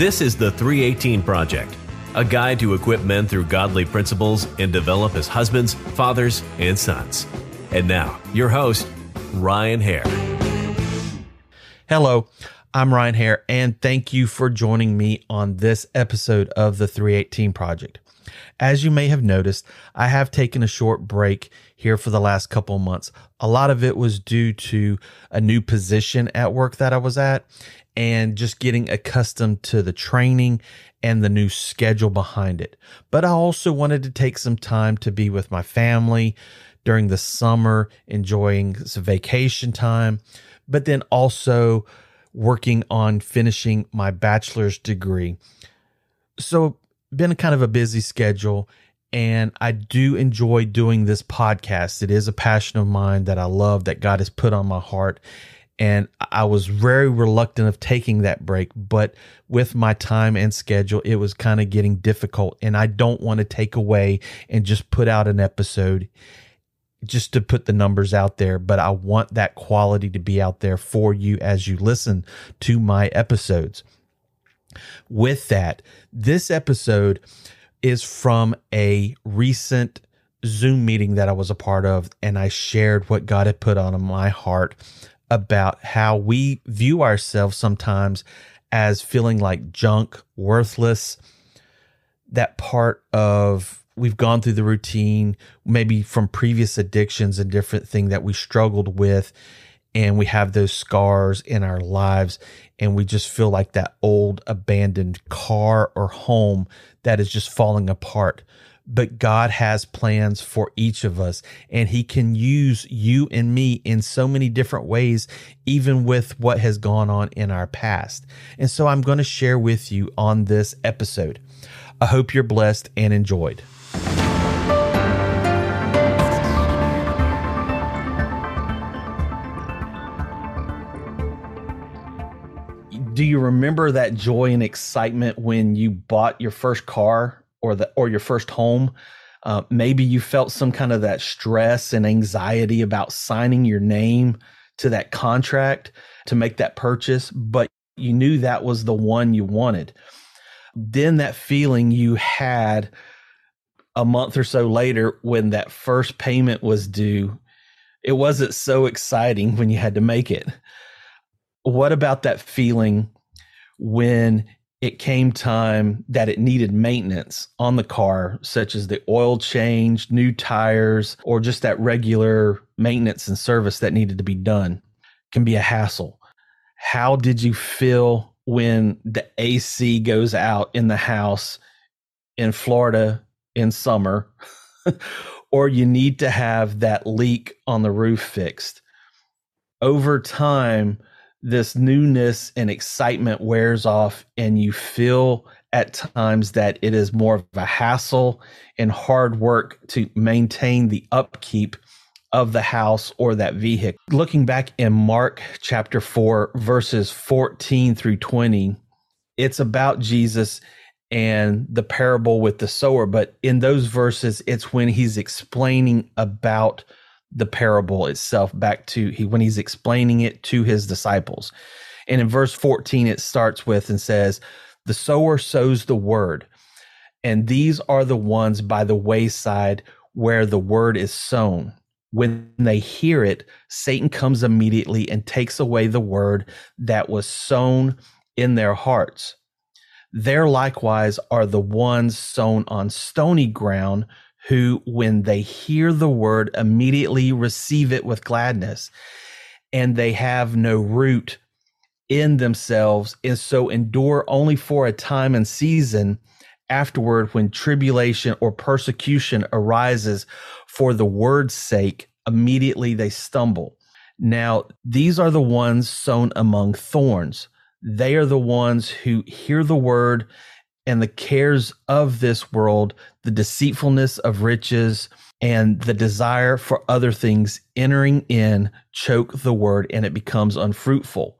This is the 318 Project, a guide to equip men through godly principles and develop as husbands, fathers, and sons. And now, your host, Ryan Hare. Hello, I'm Ryan Hare, and thank you for joining me on this episode of the 318 Project. As you may have noticed, I have taken a short break here for the last couple months. A lot of it was due to a new position at work that I was at and just getting accustomed to the training and the new schedule behind it. But I also wanted to take some time to be with my family during the summer, enjoying some vacation time, but then also working on finishing my bachelor's degree. So, been kind of a busy schedule, and I do enjoy doing this podcast. It is a passion of mine that I love that God has put on my heart. And I was very reluctant of taking that break, but with my time and schedule, it was kind of getting difficult. And I don't want to take away and just put out an episode just to put the numbers out there, but I want that quality to be out there for you as you listen to my episodes. With that, this episode is from a recent Zoom meeting that I was a part of, and I shared what God had put on my heart about how we view ourselves sometimes as feeling like junk, worthless. That part of we've gone through the routine, maybe from previous addictions and different thing that we struggled with, and we have those scars in our lives, and we just feel like that old abandoned car or home that is just falling apart. But God has plans for each of us, and He can use you and me in so many different ways, even with what has gone on in our past. And so I'm going to share with you on this episode. I hope you're blessed and enjoyed. Do you remember that joy and excitement when you bought your first car or the or your first home? Uh, maybe you felt some kind of that stress and anxiety about signing your name to that contract to make that purchase, but you knew that was the one you wanted. Then that feeling you had a month or so later when that first payment was due, it wasn't so exciting when you had to make it. What about that feeling when it came time that it needed maintenance on the car, such as the oil change, new tires, or just that regular maintenance and service that needed to be done? Can be a hassle. How did you feel when the AC goes out in the house in Florida in summer, or you need to have that leak on the roof fixed. Over time, this newness and excitement wears off, and you feel at times that it is more of a hassle and hard work to maintain the upkeep of the house or that vehicle. Looking back in Mark chapter 4, verses 14 through 20, it's about Jesus and the parable with the sower. But in those verses, it's when he's explaining about the parable itself back to he when he's explaining it to his disciples. And in verse 14, it starts with and says, The sower sows the word, and these are the ones by the wayside where the word is sown. When they hear it, Satan comes immediately and takes away the word that was sown in their hearts. There likewise are the ones sown on stony ground who, when they hear the word, immediately receive it with gladness, and they have no root in themselves, and so endure only for a time and season. Afterward, when tribulation or persecution arises for the word's sake, immediately they stumble. Now, these are the ones sown among thorns they are the ones who hear the word and the cares of this world, the deceitfulness of riches, and the desire for other things entering in choke the word and it becomes unfruitful.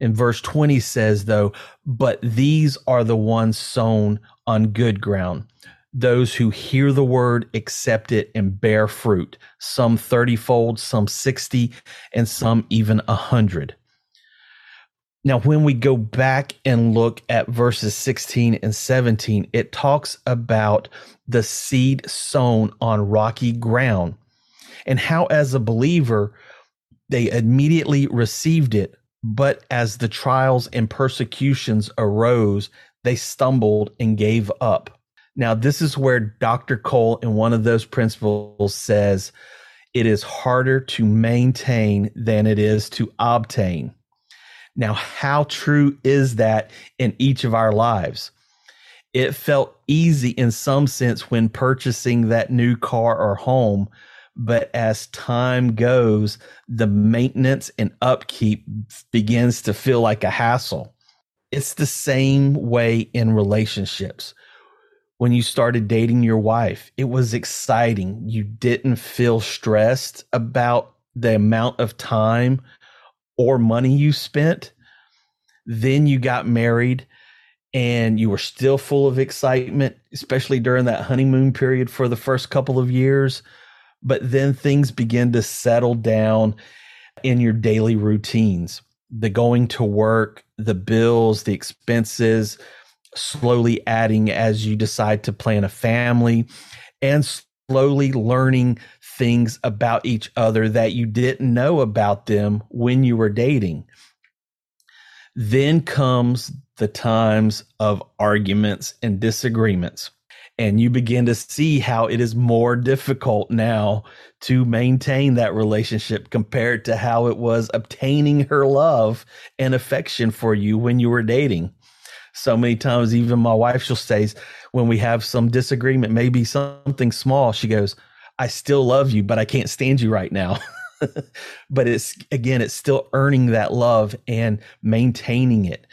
In verse 20 says, though, but these are the ones sown on good ground, those who hear the word, accept it, and bear fruit, some 30 fold, some 60, and some even a 100 Now, when we go back and look at verses 16 and 17, it talks about the seed sown on rocky ground and how, as a believer, they immediately received it. But as the trials and persecutions arose, they stumbled and gave up. Now, this is where Dr. Cole, in one of those principles, says it is harder to maintain than it is to obtain. Now, how true is that in each of our lives? It felt easy in some sense when purchasing that new car or home, but as time goes, the maintenance and upkeep begins to feel like a hassle. It's the same way in relationships. When you started dating your wife, it was exciting. You didn't feel stressed about the amount of time or money you spent. Then you got married and you were still full of excitement, especially during that honeymoon period for the first couple of years. But then things begin to settle down in your daily routines the going to work, the bills, the expenses, slowly adding as you decide to plan a family, and slowly learning things about each other that you didn't know about them when you were dating. Then comes the times of arguments and disagreements and you begin to see how it is more difficult now to maintain that relationship compared to how it was obtaining her love and affection for you when you were dating. So many times, even my wife, she'll say, when we have some disagreement, maybe something small, she goes, I still love you, but I can't stand you right now. but it's again, it's still earning that love and maintaining it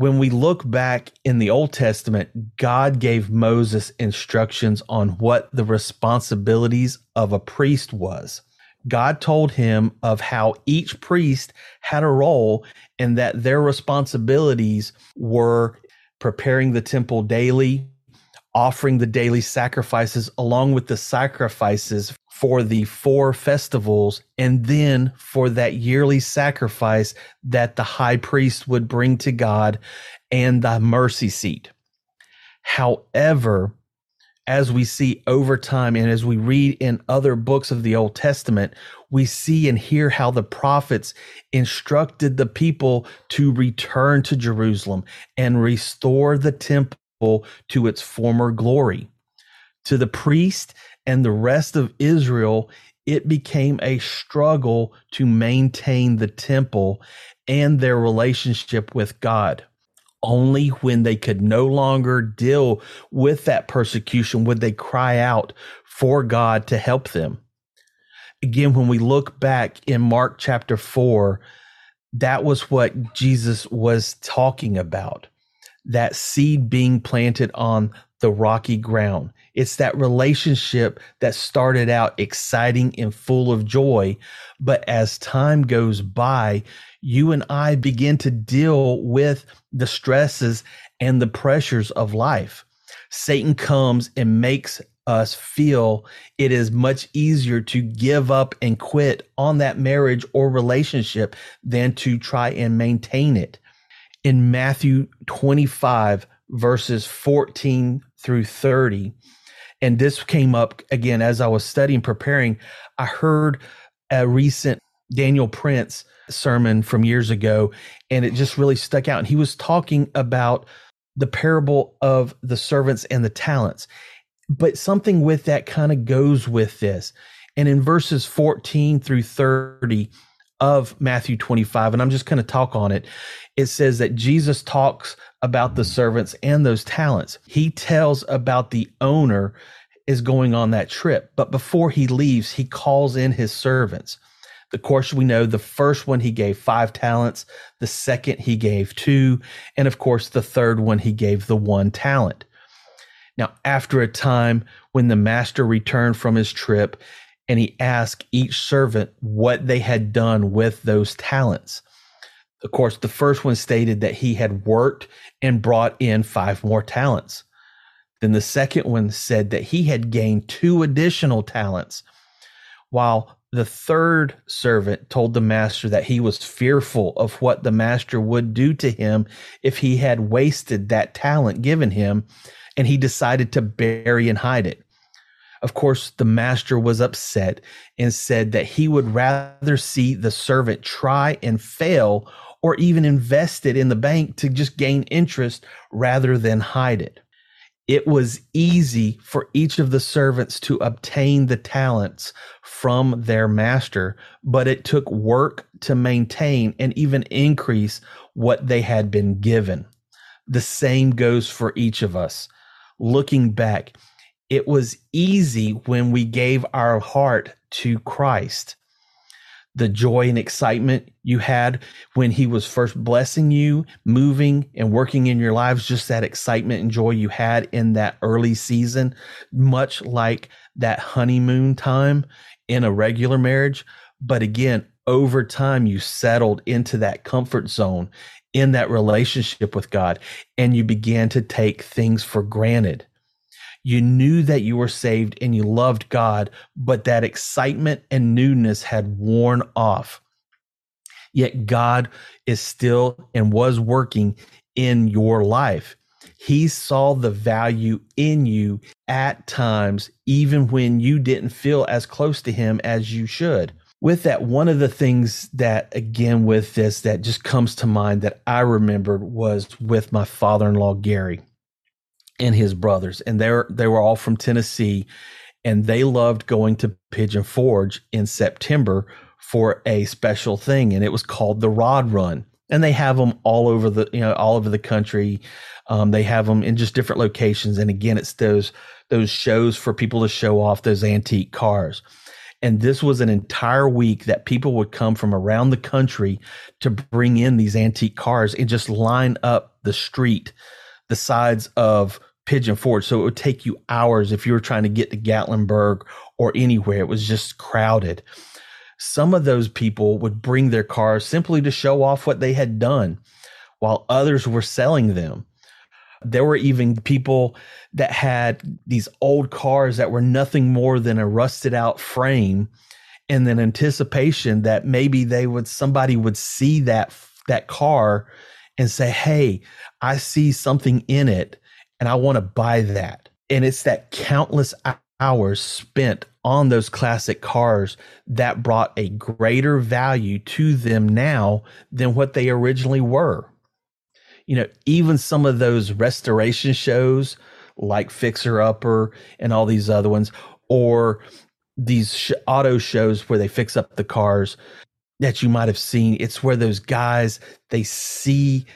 when we look back in the Old Testament, God gave Moses instructions on what the responsibilities of a priest was. God told him of how each priest had a role and that their responsibilities were preparing the temple daily, offering the daily sacrifices along with the sacrifices for the four festivals and then for that yearly sacrifice that the high priest would bring to God and the mercy seat. However, as we see over time and as we read in other books of the Old Testament, we see and hear how the prophets instructed the people to return to Jerusalem and restore the temple to its former glory. To the priest, and the rest of Israel, it became a struggle to maintain the temple and their relationship with God. Only when they could no longer deal with that persecution would they cry out for God to help them. Again, when we look back in Mark chapter 4, that was what Jesus was talking about that seed being planted on the rocky ground. It's that relationship that started out exciting and full of joy. But as time goes by, you and I begin to deal with the stresses and the pressures of life. Satan comes and makes us feel it is much easier to give up and quit on that marriage or relationship than to try and maintain it. In Matthew 25, verses 14 through 30. And this came up again as I was studying, preparing. I heard a recent Daniel Prince sermon from years ago, and it just really stuck out. And he was talking about the parable of the servants and the talents. But something with that kind of goes with this. And in verses 14 through 30 of Matthew 25, and I'm just going to talk on it, it says that Jesus talks about the servants and those talents. He tells about the owner is going on that trip, but before he leaves, he calls in his servants. Of course, we know the first one he gave five talents, the second he gave two, and of course, the third one he gave the one talent. Now, after a time, when the master returned from his trip, and he asked each servant what they had done with those talents. Of course, the first one stated that he had worked and brought in five more talents. Then the second one said that he had gained two additional talents, while The third servant told the master that he was fearful of what the master would do to him if he had wasted that talent given him, and he decided to bury and hide it. Of course, the master was upset and said that he would rather see the servant try and fail or even invest it in the bank to just gain interest rather than hide it. It was easy for each of the servants to obtain the talents from their master, but it took work to maintain and even increase what they had been given. The same goes for each of us. Looking back, it was easy when we gave our heart to Christ. The joy and excitement you had when he was first blessing you, moving and working in your lives, just that excitement and joy you had in that early season, much like that honeymoon time in a regular marriage. But again, over time, you settled into that comfort zone in that relationship with God and you began to take things for granted you knew that you were saved and you loved God, but that excitement and newness had worn off. Yet God is still and was working in your life. He saw the value in you at times, even when you didn't feel as close to Him as you should. With that, one of the things that, again, with this, that just comes to mind that I remembered was with my father in law, Gary and his brothers, and they're they were all from Tennessee, and they loved going to Pigeon Forge in September for a special thing, and it was called the Rod Run. And they have them all over the you know all over the country. Um, they have them in just different locations, and again, it's those those shows for people to show off those antique cars. And this was an entire week that people would come from around the country to bring in these antique cars and just line up the street, the sides of Pigeon Forge. So it would take you hours if you were trying to get to Gatlinburg or anywhere. It was just crowded. Some of those people would bring their cars simply to show off what they had done, while others were selling them. There were even people that had these old cars that were nothing more than a rusted out frame and then anticipation that maybe they would somebody would see that that car and say, "Hey, I see something in it and I want to buy that. And it's that countless hours spent on those classic cars that brought a greater value to them now than what they originally were. You know, even some of those restoration shows like Fixer Upper and all these other ones, or these sh- auto shows where they fix up the cars that you might have seen. It's where those guys they see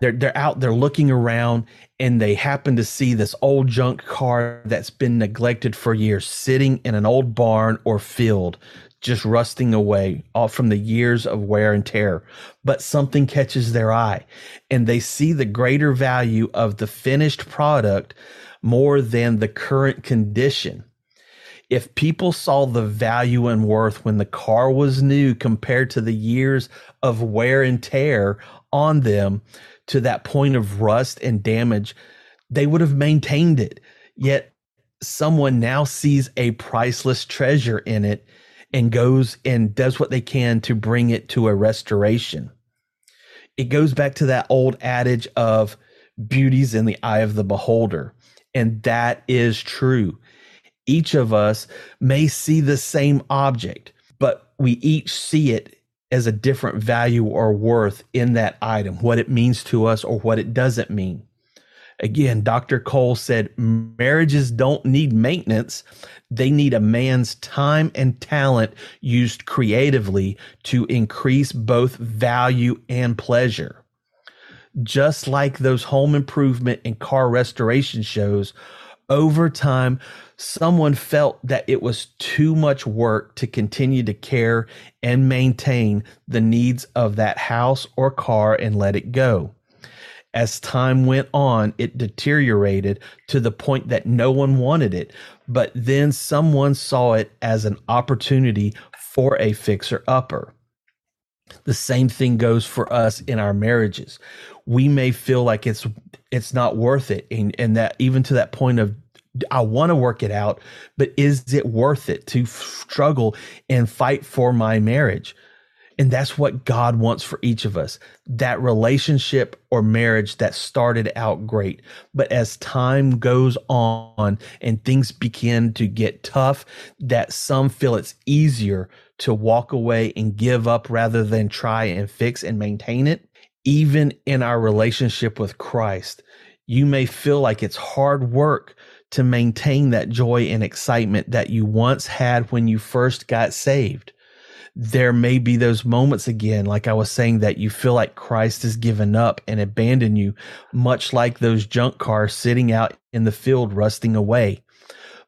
they're they're out they're looking around and they happen to see this old junk car that's been neglected for years sitting in an old barn or field just rusting away all from the years of wear and tear. But something catches their eye and they see the greater value of the finished product more than the current condition. If people saw the value and worth when the car was new compared to the years of wear and tear on them to that point of rust and damage, they would have maintained it. Yet someone now sees a priceless treasure in it and goes and does what they can to bring it to a restoration. It goes back to that old adage of beauty's in the eye of the beholder. And that is true. Each of us may see the same object, but we each see it as a different value or worth in that item, what it means to us or what it doesn't mean. Again, Dr. Cole said marriages don't need maintenance. They need a man's time and talent used creatively to increase both value and pleasure. Just like those home improvement and car restoration shows, over time, someone felt that it was too much work to continue to care and maintain the needs of that house or car and let it go. As time went on, it deteriorated to the point that no one wanted it, but then someone saw it as an opportunity for a fixer upper. The same thing goes for us in our marriages. We may feel like it's it's not worth it and, and that even to that point of I want to work it out, but is it worth it to struggle and fight for my marriage? And that's what God wants for each of us. That relationship or marriage that started out great. But as time goes on and things begin to get tough, that some feel it's easier to walk away and give up rather than try and fix and maintain it. Even in our relationship with Christ, you may feel like it's hard work to maintain that joy and excitement that you once had when you first got saved. There may be those moments again, like I was saying, that you feel like Christ has given up and abandoned you, much like those junk cars sitting out in the field rusting away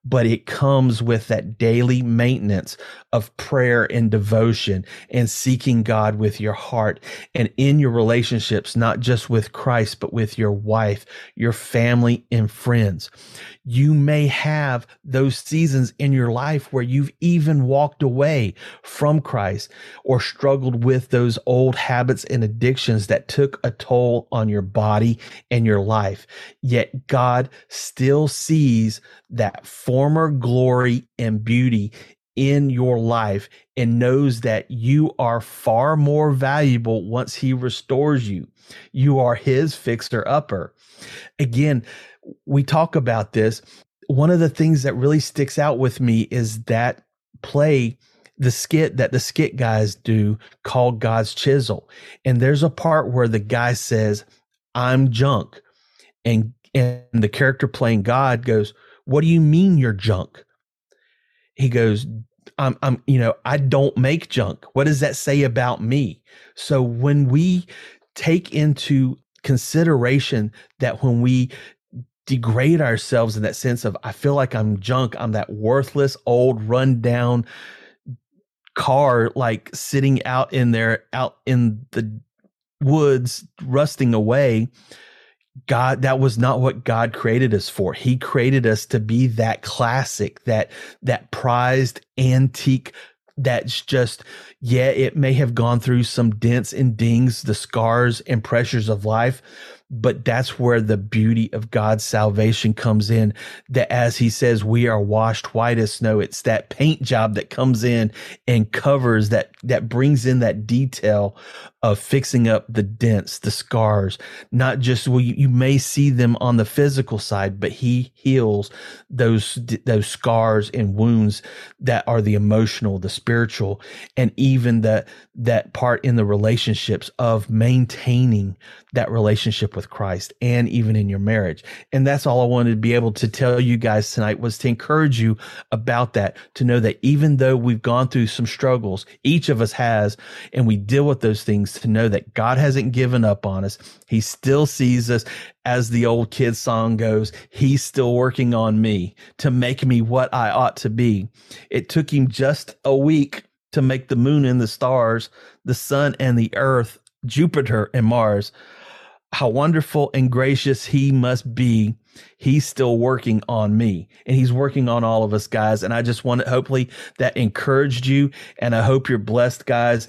but it comes with that daily maintenance of prayer and devotion and seeking God with your heart and in your relationships, not just with Christ, but with your wife, your family, and friends. You may have those seasons in your life where you've even walked away from Christ or struggled with those old habits and addictions that took a toll on your body and your life. Yet God still sees that former glory and beauty in your life and knows that you are far more valuable once he restores you. You are his fixer upper. Again, we talk about this. One of the things that really sticks out with me is that play the skit that the skit guys do called God's Chisel. And there's a part where the guy says, I'm junk. And and the character playing God goes, what do you mean you're junk? He goes, I'm, I'm, you know, I don't make junk. What does that say about me? So when we take into consideration that when we degrade ourselves in that sense of, I feel like I'm junk, I'm that worthless, old, run down car, like sitting out in there, out in the woods, rusting away God, that was not what God created us for. He created us to be that classic, that, that prized antique that's just, yeah, it may have gone through some dents and dings, the scars and pressures of life, but that's where the beauty of God's salvation comes in. That as he says, we are washed white as snow. It's that paint job that comes in and covers that, that brings in that detail of fixing up the dents, the scars, not just well, you, you may see them on the physical side, but he heals those, those scars and wounds that are the emotional, the spiritual, and even that, that part in the relationships of maintaining that relationship with Christ and even in your marriage. And that's all I wanted to be able to tell you guys tonight was to encourage you about that, to know that even though we've gone through some struggles, each of us has, and we deal with those things, to know that God hasn't given up on us. He still sees us. As the old kid song goes, He's still working on me to make me what I ought to be. It took Him just a week to make the moon and the stars, the sun and the earth, Jupiter and Mars how wonderful and gracious he must be. He's still working on me and he's working on all of us guys. And I just want to hopefully that encouraged you. And I hope you're blessed guys.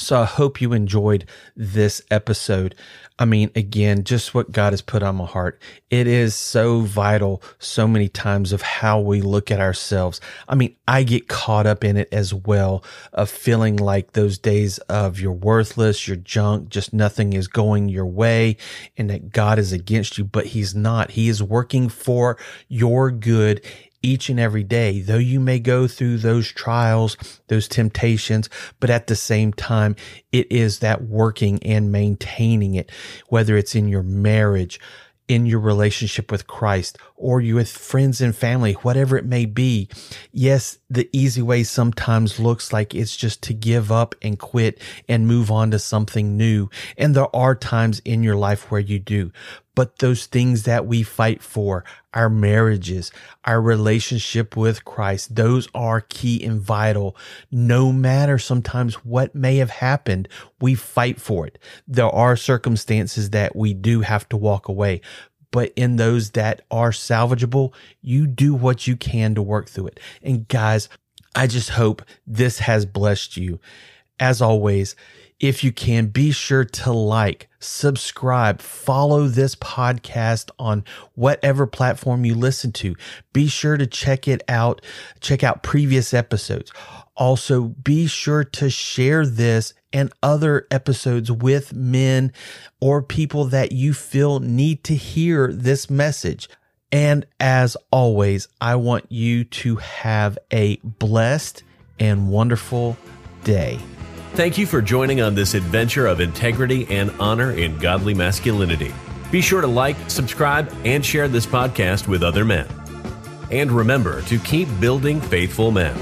So I hope you enjoyed this episode. I mean, again, just what God has put on my heart. It is so vital so many times of how we look at ourselves. I mean, I get caught up in it as well of feeling like those days of you're worthless, you're junk, just nothing is going your way and that God is against you, but he's not. He is working for your good each and every day, though you may go through those trials, those temptations, but at the same time, it is that working and maintaining it, whether it's in your marriage, in your relationship with Christ or you with friends and family, whatever it may be. Yes, the easy way sometimes looks like it's just to give up and quit and move on to something new. And there are times in your life where you do, but those things that we fight for, our marriages, our relationship with Christ, those are key and vital. No matter sometimes what may have happened, we fight for it. There are circumstances that we do have to walk away, but in those that are salvageable, you do what you can to work through it. And guys, I just hope this has blessed you. As always, If you can, be sure to like, subscribe, follow this podcast on whatever platform you listen to. Be sure to check it out, check out previous episodes. Also, be sure to share this and other episodes with men or people that you feel need to hear this message. And as always, I want you to have a blessed and wonderful day. Thank you for joining on this adventure of integrity and honor in godly masculinity. Be sure to like, subscribe, and share this podcast with other men. And remember to keep building faithful men.